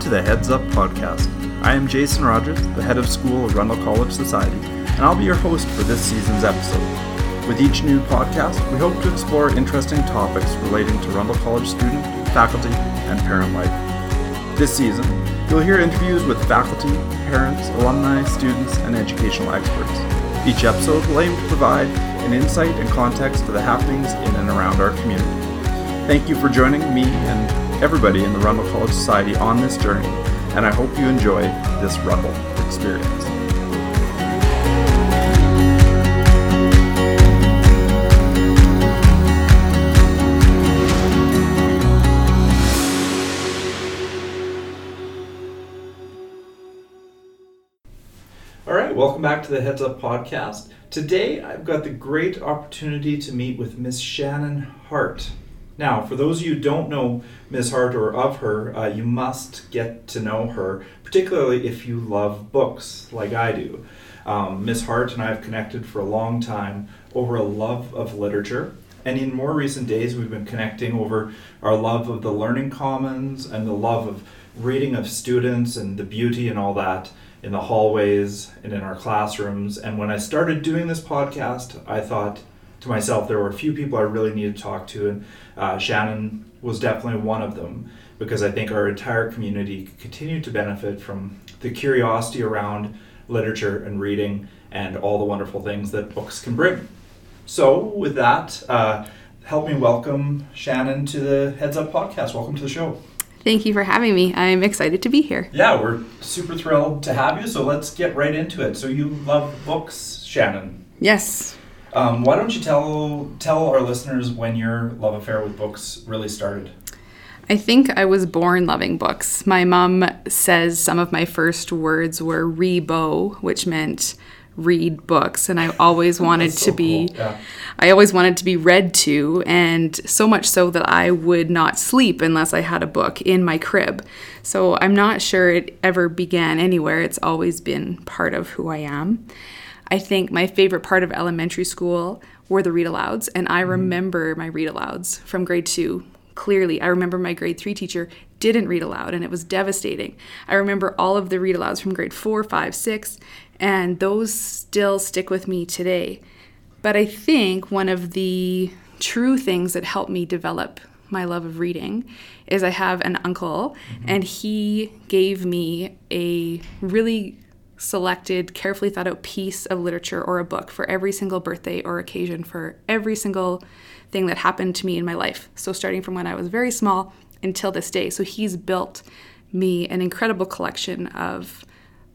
to the Heads Up podcast. I am Jason Rogers, the head of school of Rundle College Society, and I'll be your host for this season's episode. With each new podcast, we hope to explore interesting topics relating to Rundle College student, faculty, and parent life. This season, you'll hear interviews with faculty, parents, alumni, students, and educational experts. Each episode will aim to provide an insight and context to the happenings in and around our community. Thank you for joining me and everybody in the Rundle College Society on this journey, and I hope you enjoy this Rundle experience. All right, welcome back to the Heads Up podcast. Today I've got the great opportunity to meet with Miss Shannon Harte. Now, for those of you who don't know Ms. Harte or of her, uh, you must get to know her, particularly if you love books like I do. Um, Ms. Harte and I have connected for a long time over a love of literature. And in more recent days, we've been connecting over our love of the learning commons and the love of reading of students and the beauty and all that in the hallways and in our classrooms. And when I started doing this podcast, I thought to myself there were a few people I really needed to talk to, and uh, Shannon was definitely one of them because I think our entire community continued to benefit from the curiosity around literature and reading and all the wonderful things that books can bring. So, with that, uh, help me welcome Shannon to the Heads Up podcast. Welcome to the show. Thank you for having me. I'm excited to be here. Yeah, we're super thrilled to have you. So, let's get right into it. So, you love books, Shannon? Yes, um, why don't you tell tell our listeners when your love affair with books really started? I think I was born loving books. My mom says some of my first words were "rebo," which meant read books and I always wanted so to be cool. yeah. I always wanted to be read to and so much so that I would not sleep unless I had a book in my crib. So I'm not sure it ever began anywhere. It's always been part of who I am. I think my favorite part of elementary school were the read alouds. And I mm-hmm. remember my read alouds from grade two clearly. I remember my grade three teacher didn't read aloud and it was devastating. I remember all of the read alouds from grade four, five, six, and those still stick with me today. But I think one of the true things that helped me develop my love of reading is I have an uncle mm-hmm. and he gave me a really selected, carefully thought out piece of literature or a book for every single birthday or occasion for every single thing that happened to me in my life. So, starting from when I was very small until this day. So, he's built me an incredible collection of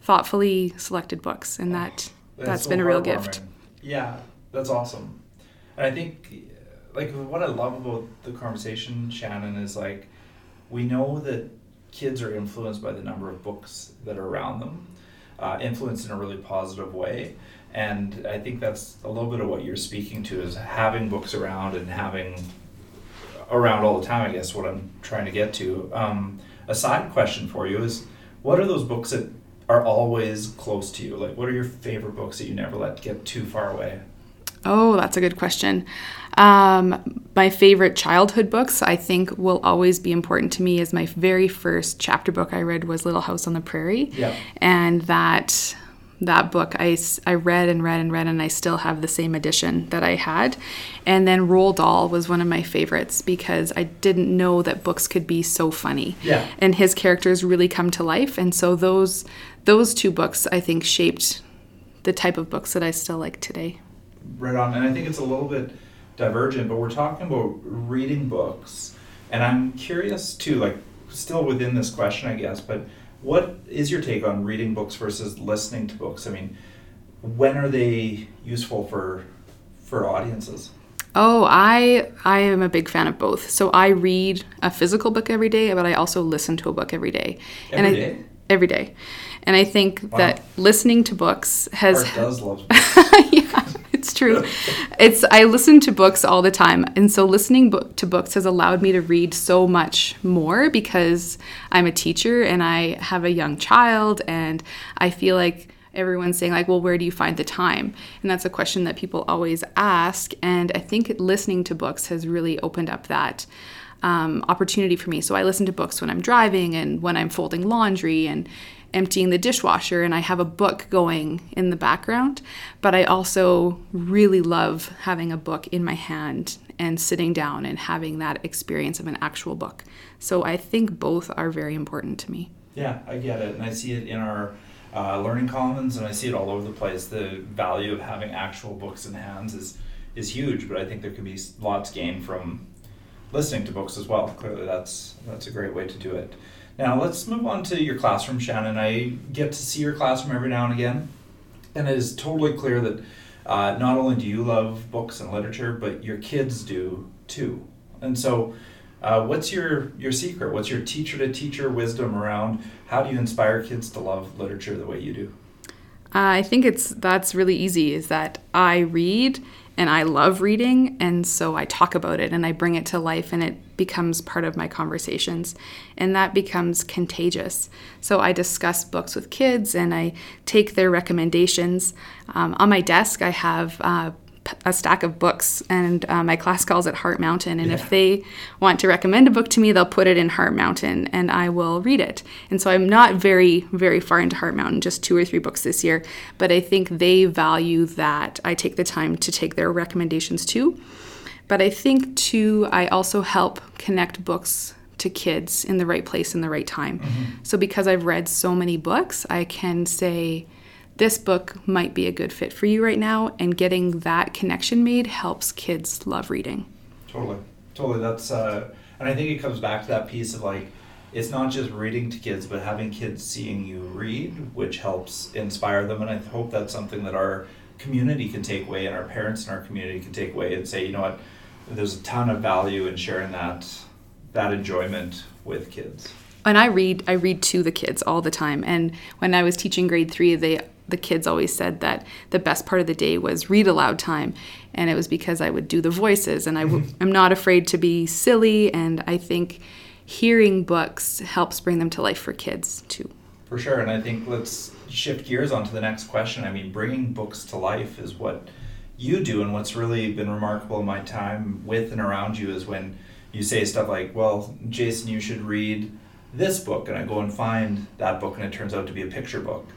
thoughtfully selected books, and that that's, that's so been a real gift. Yeah, that's awesome. And I think, like, what I love about the conversation, Shannon, is like, we know that kids are influenced by the number of books that are around them uh, influenced in a really positive way. And I think that's a little bit of what you're speaking to is having books around and having around all the time, I guess, what I'm trying to get to. Um, a side question for you is what are those books that are always close to you? Like, what are your favorite books that you never let get too far away? Oh, that's a good question. Um, my favorite childhood books, I think, will always be important to me. Is my very first chapter book I read was Little House on the Prairie, yeah. and that that book I, I read and read and read and I still have the same edition that I had. And then Roald Dahl was one of my favorites because I didn't know that books could be so funny. Yeah. And his characters really come to life and so those those two books I think shaped the type of books that I still like today. Right on. And I think it's a little bit divergent, but we're talking about reading books, and I'm curious too, like still within this question, I guess, but what is your take on reading books versus listening to books? I mean, when are they useful for for audiences? Oh, I I am a big fan of both. So I read a physical book every day, but I also listen to a book every day. Every and I, day? Every day. And I think wow. that listening to books has Art does love yeah it's true. It's I listen to books all the time, and so listening bo- to books has allowed me to read so much more because I'm a teacher and I have a young child, and I feel like everyone's saying like well where do you find the time and that's a question that people always ask and i think listening to books has really opened up that um, opportunity for me. So I listen to books when I'm driving and when I'm folding laundry and emptying the dishwasher, and I have a book going in the background. But I also really love having a book in my hand and sitting down and having that experience of an actual book. So I think both are very important to me. Yeah, I get it. And I see it in our uh, learning commons and I see it all over the place. The value of having actual books in hands is, is huge, but I think there could be lots gained from listening to books as well. Clearly, that's, that's a great way to do it. Now, let's move on to your classroom, Shannon. I get to see your classroom every now and again, and it is totally clear that uh, not only do you love books and literature, but your kids do too. And so, uh, what's your your secret? What's your teacher to teacher wisdom around how do you inspire kids to love literature the way you do? Uh, I think it's that's really easy. Is that I read and I love reading, and so I talk about it and I bring it to life, and it becomes part of my conversations, and that becomes contagious. So I discuss books with kids, and I take their recommendations. Um, on my desk, I have uh, a stack of books, and uh, my class calls it Harte Mountain. And yeah. if they want to recommend a book to me, they'll put it in Harte Mountain, and I will read it. And so I'm not very, very far into Harte Mountain, just two or three books this year. But I think they value that I take the time to take their recommendations too. But I think too, I also help connect books to kids in the right place in the right time. Mm-hmm. So because I've read so many books, I can say this book might be a good fit for you right now and getting that connection made helps kids love reading. Totally. Totally. That's uh, and i think it comes back to that piece of like it's not just reading to kids but having kids seeing you read which helps inspire them. And i hope that's something that our community can take away and our parents in our community can take away and say you know what? There's a ton of value in sharing that that enjoyment with kids. And I read I read to the kids all the time. And when I was teaching grade three, they the kids always said that the best part of the day was read aloud time. And it was because i would do the voices and i w- mm-hmm. i'm not afraid to be silly and i think hearing books helps bring them to life for kids too. For sure and i think let's shift gears on to the next question. I mean bringing books to life is what you do and what's really been remarkable in my time with and around you is when you say stuff like well jason you should read this book and i go and find that book and it turns out to be a picture book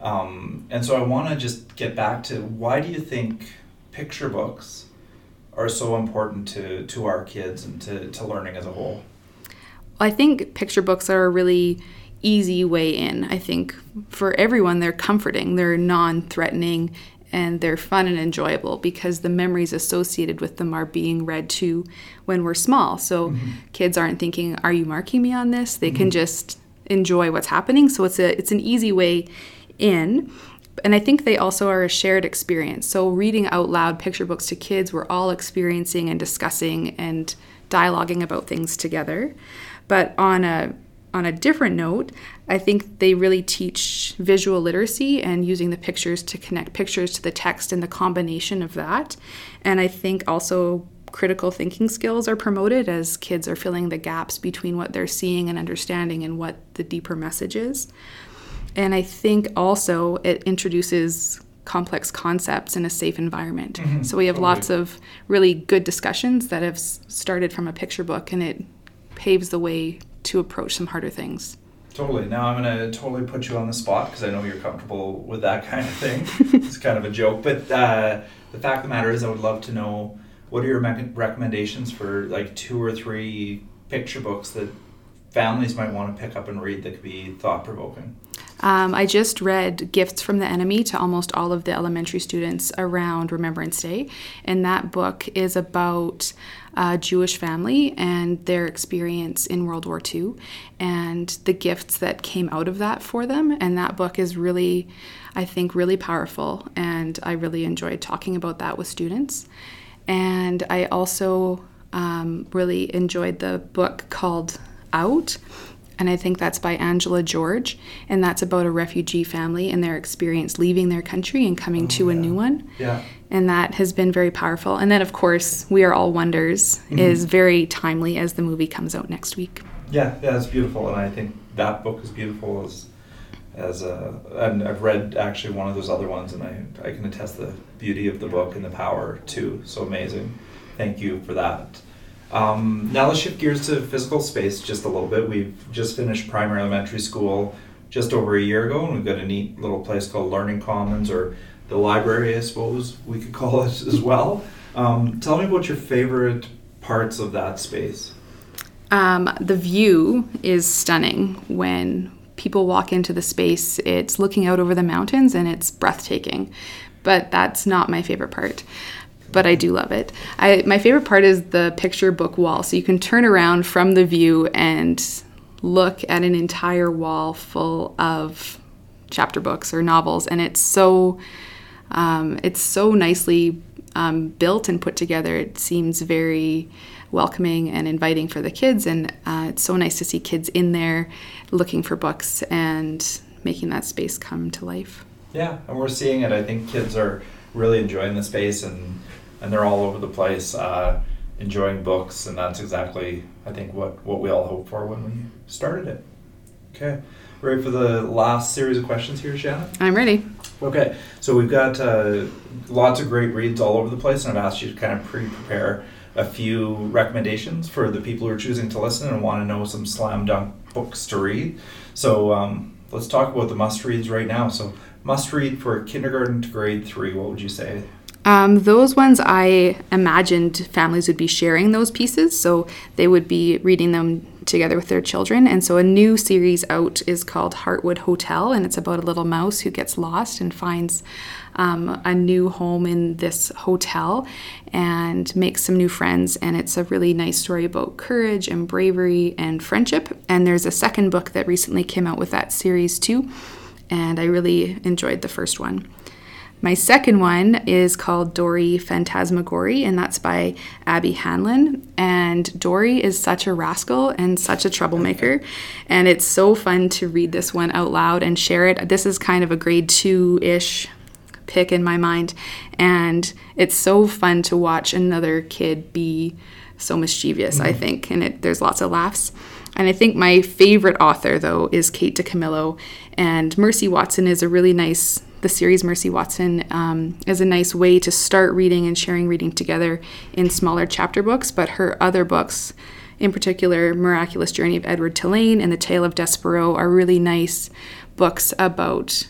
um, and so I want to just get back to why do you think picture books are so important to, to our kids and to, to learning as a whole? I think picture books are a really easy way in. I think for everyone, they're comforting, they're non threatening, and they're fun and enjoyable because the memories associated with them are being read to when we're small. So mm-hmm. kids aren't thinking, Are you marking me on this? They mm-hmm. can just enjoy what's happening. So it's a it's an easy way in. And I think they also are a shared experience. So, reading out loud picture books to kids, we're all experiencing and discussing and dialoguing about things together. But on a on a different note, I think they really teach visual literacy and using the pictures to connect pictures to the text and the combination of that. And I think also critical thinking skills are promoted as kids are filling the gaps between what they're seeing and understanding and what the deeper message is. And I think also it introduces complex concepts in a safe environment. Mm-hmm. So we have totally. lots of really good discussions that have started from a picture book and it paves the way to approach some harder things. Totally. Now I'm going to totally put you on the spot because I know you're comfortable with that kind of thing. it's kind of a joke. But uh, the fact of the matter is, I would love to know what are your recommendations for like two or three picture books that families might want to pick up and read that could be thought provoking? Um, I just read Gifts from the Enemy to almost all of the elementary students around Remembrance Day. And that book is about a Jewish family and their experience in World War II and the gifts that came out of that for them. And that book is really, I think, really powerful. And I really enjoyed talking about that with students. And I also um, really enjoyed the book called Out and I think that's by Angela George, and that's about a refugee family and their experience leaving their country and coming oh, to yeah. a new one. Yeah. And that has been very powerful. And then, of course, We Are All Wonders mm-hmm. is very timely as the movie comes out next week. Yeah, yeah, it's beautiful, and I think that book is beautiful as as a, and I've read actually one of those other ones, and I I can attest the beauty of the book and the power too. So amazing. Thank you for that. Um, now let's shift gears to physical space just a little bit. We've just finished primary elementary school just over a year ago, and we've got a neat little place called Learning Commons, or the library, I suppose we could call it as well. Um, tell me about your favorite parts of that space. Um, the view is stunning when people walk into the space. It's looking out over the mountains and it's breathtaking. But that's not my favorite part. But I do love it. I, my favorite part is the picture book wall. So you can turn around from the view and look at an entire wall full of chapter books or novels, and it's so um, it's so nicely um, built and put together. It seems very welcoming and inviting for the kids. And uh, it's so nice to see kids in there looking for books and making that space come to life. Yeah, and we're seeing it. I think kids are really enjoying the space and, and they're all over the place uh, enjoying books. And that's exactly, I think, what, what we all hoped for when we started it. Okay. Ready for the last series of questions here, Shannon? I'm ready. Okay, so we've got uh, lots of great reads all over the place, and I've asked you to kind of pre prepare a few recommendations for the people who are choosing to listen and want to know some slam dunk books to read. So um, let's talk about the must reads right now. So, must read for kindergarten to grade three, what would you say? Um, those ones I imagined families would be sharing those pieces, so they would be reading them together with their children. And so a new series out is called Heartwood Hotel, and it's about a little mouse who gets lost and finds um, a new home in this hotel and makes some new friends. And it's a really nice story about courage and bravery and friendship. And there's a second book that recently came out with that series too. And I really enjoyed the first one. My second one is called Dory Phantasmagory, and that's by Abby Hanlon. And Dory is such a rascal and such a troublemaker. And it's so fun to read this one out loud and share it. This is kind of a grade two ish pick in my mind. And it's so fun to watch another kid be so mischievous, mm-hmm. I think. And it, there's lots of laughs. And I think my favorite author, though, is Kate DiCamillo. And Mercy Watson is a really nice, the series Mercy Watson um, is a nice way to start reading and sharing reading together in smaller chapter books. But her other books, in particular, Miraculous Journey of Edward Tulane and The Tale of Despereaux, are really nice books about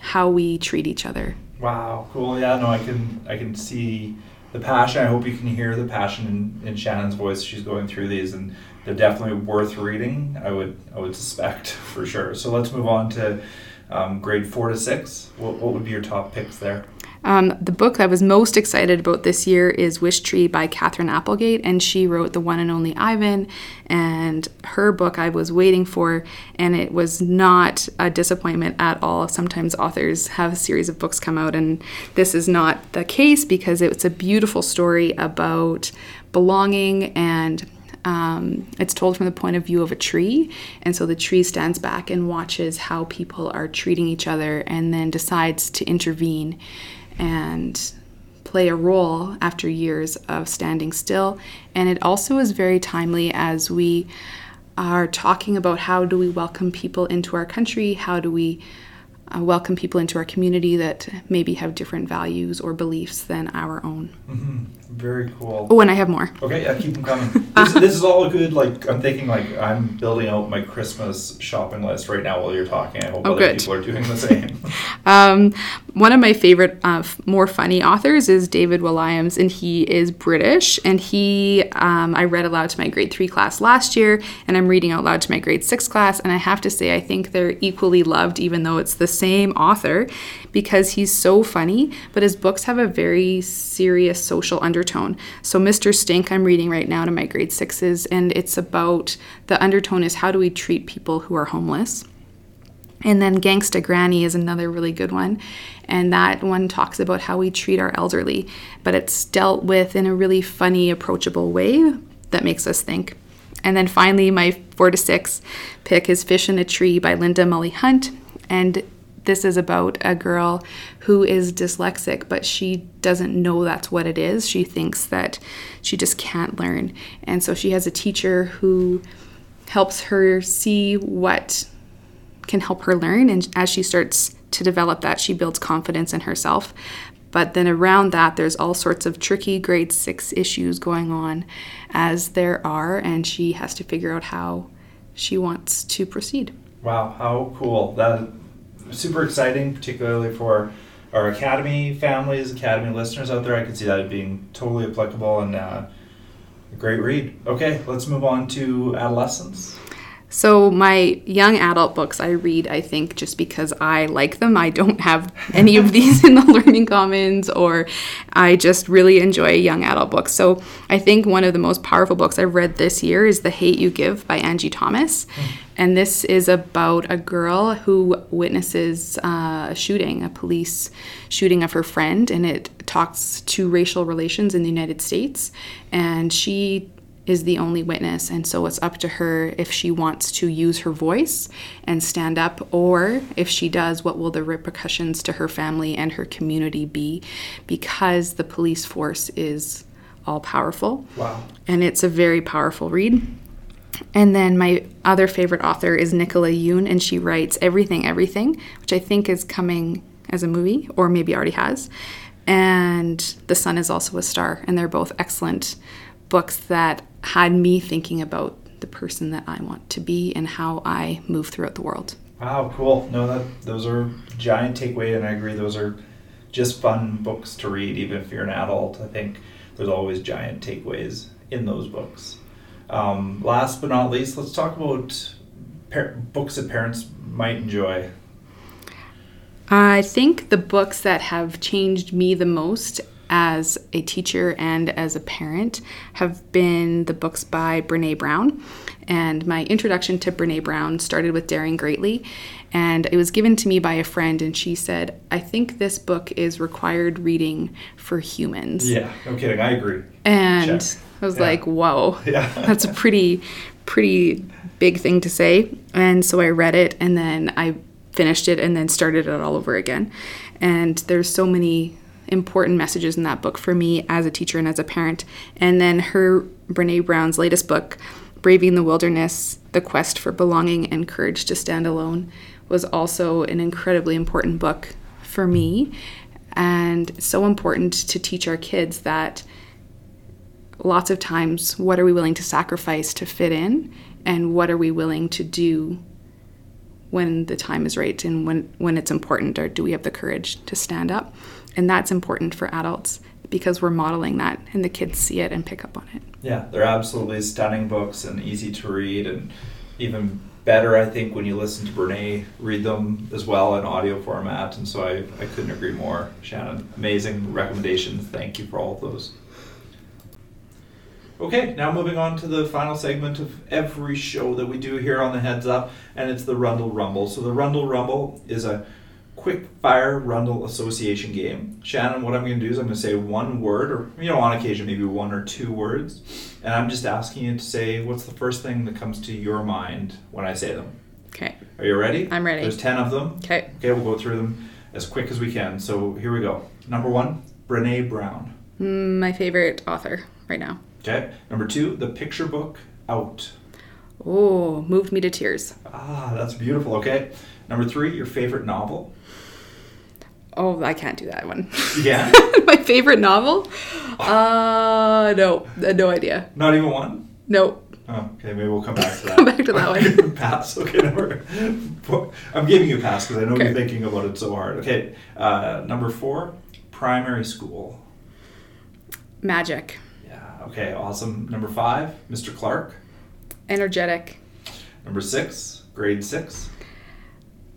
how we treat each other. Wow, cool. Yeah, no, I can I can see the passion. I hope you can hear the passion in, in Shannon's voice. She's going through these, and they're definitely worth reading. I would I would suspect for sure. So let's move on to um, grade four to six. What, what would be your top picks there? Um, the book I was most excited about this year is Wish Tree by Katherine Applegate, and she wrote The One and Only Ivan. And her book I was waiting for, and it was not a disappointment at all. Sometimes authors have a series of books come out, and this is not the case because it's a beautiful story about belonging and um, it's told from the point of view of a tree. And so the tree stands back and watches how people are treating each other and then decides to intervene and play a role after years of standing still. And it also is very timely as we are talking about how do we welcome people into our country, how do we uh, welcome people into our community that maybe have different values or beliefs than our own. Mm-hmm. Very cool. Oh, and I have more. Okay, yeah, keep them coming. this, this, is all good. Like I'm thinking, like I'm building out my Christmas shopping list right now while you're talking. I hope oh, other good. people are doing the same. um, one of my favorite, uh, more funny authors is David Walliams, and he is British. And he, um, I read aloud to my grade three class last year, and I'm reading out loud to my grade six class. And I have to say, I think they're equally loved, even though it's the same author, because he's so funny. But his books have a very serious social undertone undertone. So, Mr. Stink, I'm reading right now to my grade sixes, and it's about the undertone is how do we treat people who are homeless. And then Gangsta Granny is another really good one. And that one talks about how we treat our elderly, but it's dealt with in a really funny, approachable way that makes us think. And then finally, my four to six pick is Fish in a Tree by Linda Mullaly Hunt. And this is about a girl who is dyslexic, but she doesn't know that's what it is. She thinks that she just can't learn. And so she has a teacher who helps her see what can help her learn. And as she starts to develop that, she builds confidence in herself. But then around that, there's all sorts of tricky grade six issues going on, as there are, and she has to figure out how she wants to proceed. Wow, how cool! That super exciting, particularly for our academy families, academy listeners out there. I could see that being totally applicable and uh, a great read. Okay, let's move on to adolescence. So, my young adult books I read, I think, just because I like them. I don't have any of these in the Learning Commons, or I just really enjoy young adult books. So, I think one of the most powerful books I've read this year is The Hate You Give by Angie Thomas. And this is about a girl who witnesses uh, a shooting, a police shooting of her friend, and it talks to racial relations in the United States. And she is the only witness, and so it's up to her if she wants to use her voice and stand up, or if she does, what will the repercussions to her family and her community be because the police force is all powerful. Wow. And it's a very powerful read. And then my other favorite author is Nicola Yoon, and she writes Everything, Everything, which I think is coming as a movie, or maybe already has. And The Sun is also a star, and they're both excellent books that had me thinking about the person that I want to be and how I move throughout the world. Wow, cool. No, that those are giant takeaway, and I agree. Those are just fun books to read, even if you're an adult. I think there's always giant takeaways in those books. Um, last but not least, let's talk about par- books that parents might enjoy. I think the books that have changed me the most as a teacher and as a parent have been the books by Brene Brown. And my introduction to Brene Brown started with Daring Greatly. And it was given to me by a friend, and she said, I think this book is required reading for humans. Yeah, no kidding. I agree. And Check. I was Yeah. like, whoa, Yeah. that's a pretty, pretty big thing to say. And so I read it and then I finished it and then started it all over again. And there's so many important messages in that book for me as a teacher and as a parent. And then her, Brene Brown's latest book, Braving the Wilderness The Quest for Belonging and Courage to Stand Alone, was also an incredibly important book for me. And so important to teach our kids that lots of times what are we willing to sacrifice to fit in and what are we willing to do when the time is right and when when it's important or do we have the courage to stand up and that's important for adults because we're modeling that and the kids see it and pick up on it Yeah, they're absolutely stunning books and easy to read, and even better, I think, when you listen to Brene read them as well in audio format. And so I, I couldn't agree more. Shannon, amazing recommendations. Thank you for all of those. Okay, now moving on to the final segment of every show that we do here on the Heads Up, and it's the Rundle Rumble. So the Rundle Rumble is a quick fire Rundle association game. Shannon, what I'm going to do is I'm going to say one word, or you know, on occasion maybe one or two words, and I'm just asking you to say what's the first thing that comes to your mind when I say them. okay Are you ready? I'm ready. There's ten of them. okay Okay, we'll go through them as quick as we can. So here we go. Number one, Brene Brown. Mm, my favorite author right now Okay. Number two, the picture book out. oh moved me to tears Ah, that's beautiful. Okay. Number three, your favorite novel. Oh i can't do that one Yeah. my favorite novel uh no uh, no idea Not even one. no Oh, okay, maybe we'll come back to that. Come back to that one. pass. Okay, number. Four. I'm giving you a pass because I know Okay. you're thinking about it so hard. Okay, uh, number four, primary school. magic Yeah. Okay. Awesome. Number five, Mr. Clark. energetic Number six, grade six.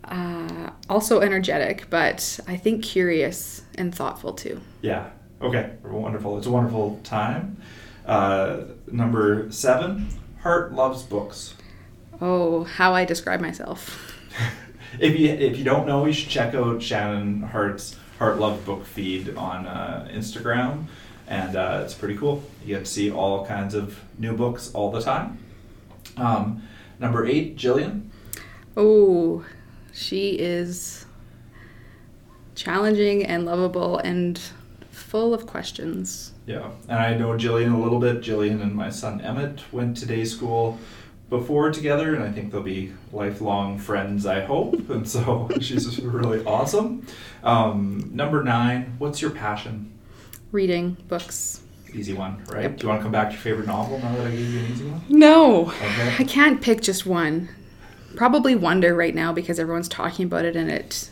Uh, also energetic but i think curious and thoughtful too Yeah. Okay. Wonderful. It's a wonderful time. Uh, number seven, Harte loves books. oh how i describe myself if you if you don't know, you should check out Shannon Harte's Harte Love Book feed on uh, Instagram, and uh, it's pretty cool. You get to see all kinds of new books all the time. Um, number eight, Jillian. oh she is challenging and lovable and full of questions Yeah, and I know Jillian a little bit. Jillian and my son Emmett went to day school before together, and I think they'll be lifelong friends, I hope. And so she's really awesome. Um, number nine, what's your passion? Reading books. Easy one, right? Yep. Do you want to come back to your favorite novel now that I gave you an easy one? No. Okay. I can't pick just one. Probably Wonder right now because everyone's talking about it and it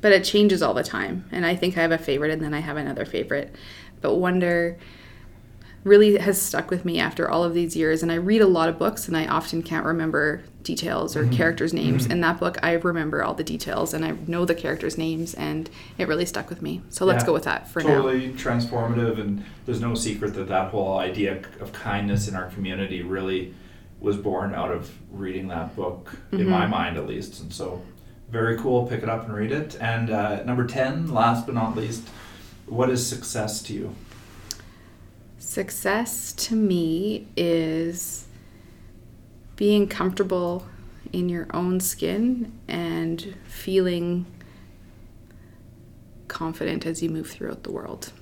but it changes all the time. And I think I have a favorite and then I have another favorite. But Wonder really has stuck with me after all of these years. And I read a lot of books and I often can't remember details or mm-hmm. characters' names. Mm-hmm. In that book, I remember all the details and I know the characters' names and it really stuck with me. So let's yeah, go with that for totally now. Totally transformative. And there's no secret that that whole idea of kindness in our community really was born out of reading that book, mm-hmm. in my mm-hmm. mind at least. And so very cool. Pick it up and read it. And uh, number 10, last but not least, what is success to you? Success to me is being comfortable in your own skin and feeling confident as you move throughout the world.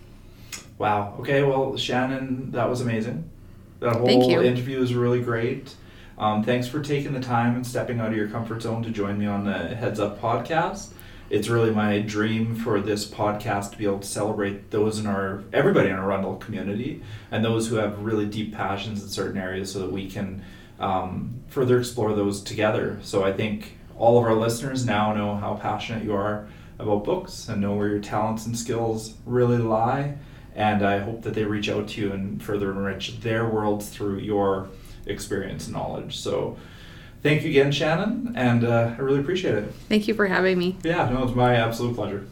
Wow. Okay. Well, Shannon, that was amazing. That whole interview was really great. Um, thanks for taking the time and stepping out of your comfort zone to join me on the Heads Up podcast it's really my dream for this podcast to be able to celebrate those in our everybody in our Rundle community and those who have really deep passions in certain areas so that we can um, further explore those together. So I think all of our listeners now know how passionate you are about books and know where your talents and skills really lie. And I hope that they reach out to you and further enrich their worlds through your experience and knowledge. So thank you again, Shannon, and uh, I really appreciate it. Thank you for having me. Yeah, no, it's my absolute pleasure.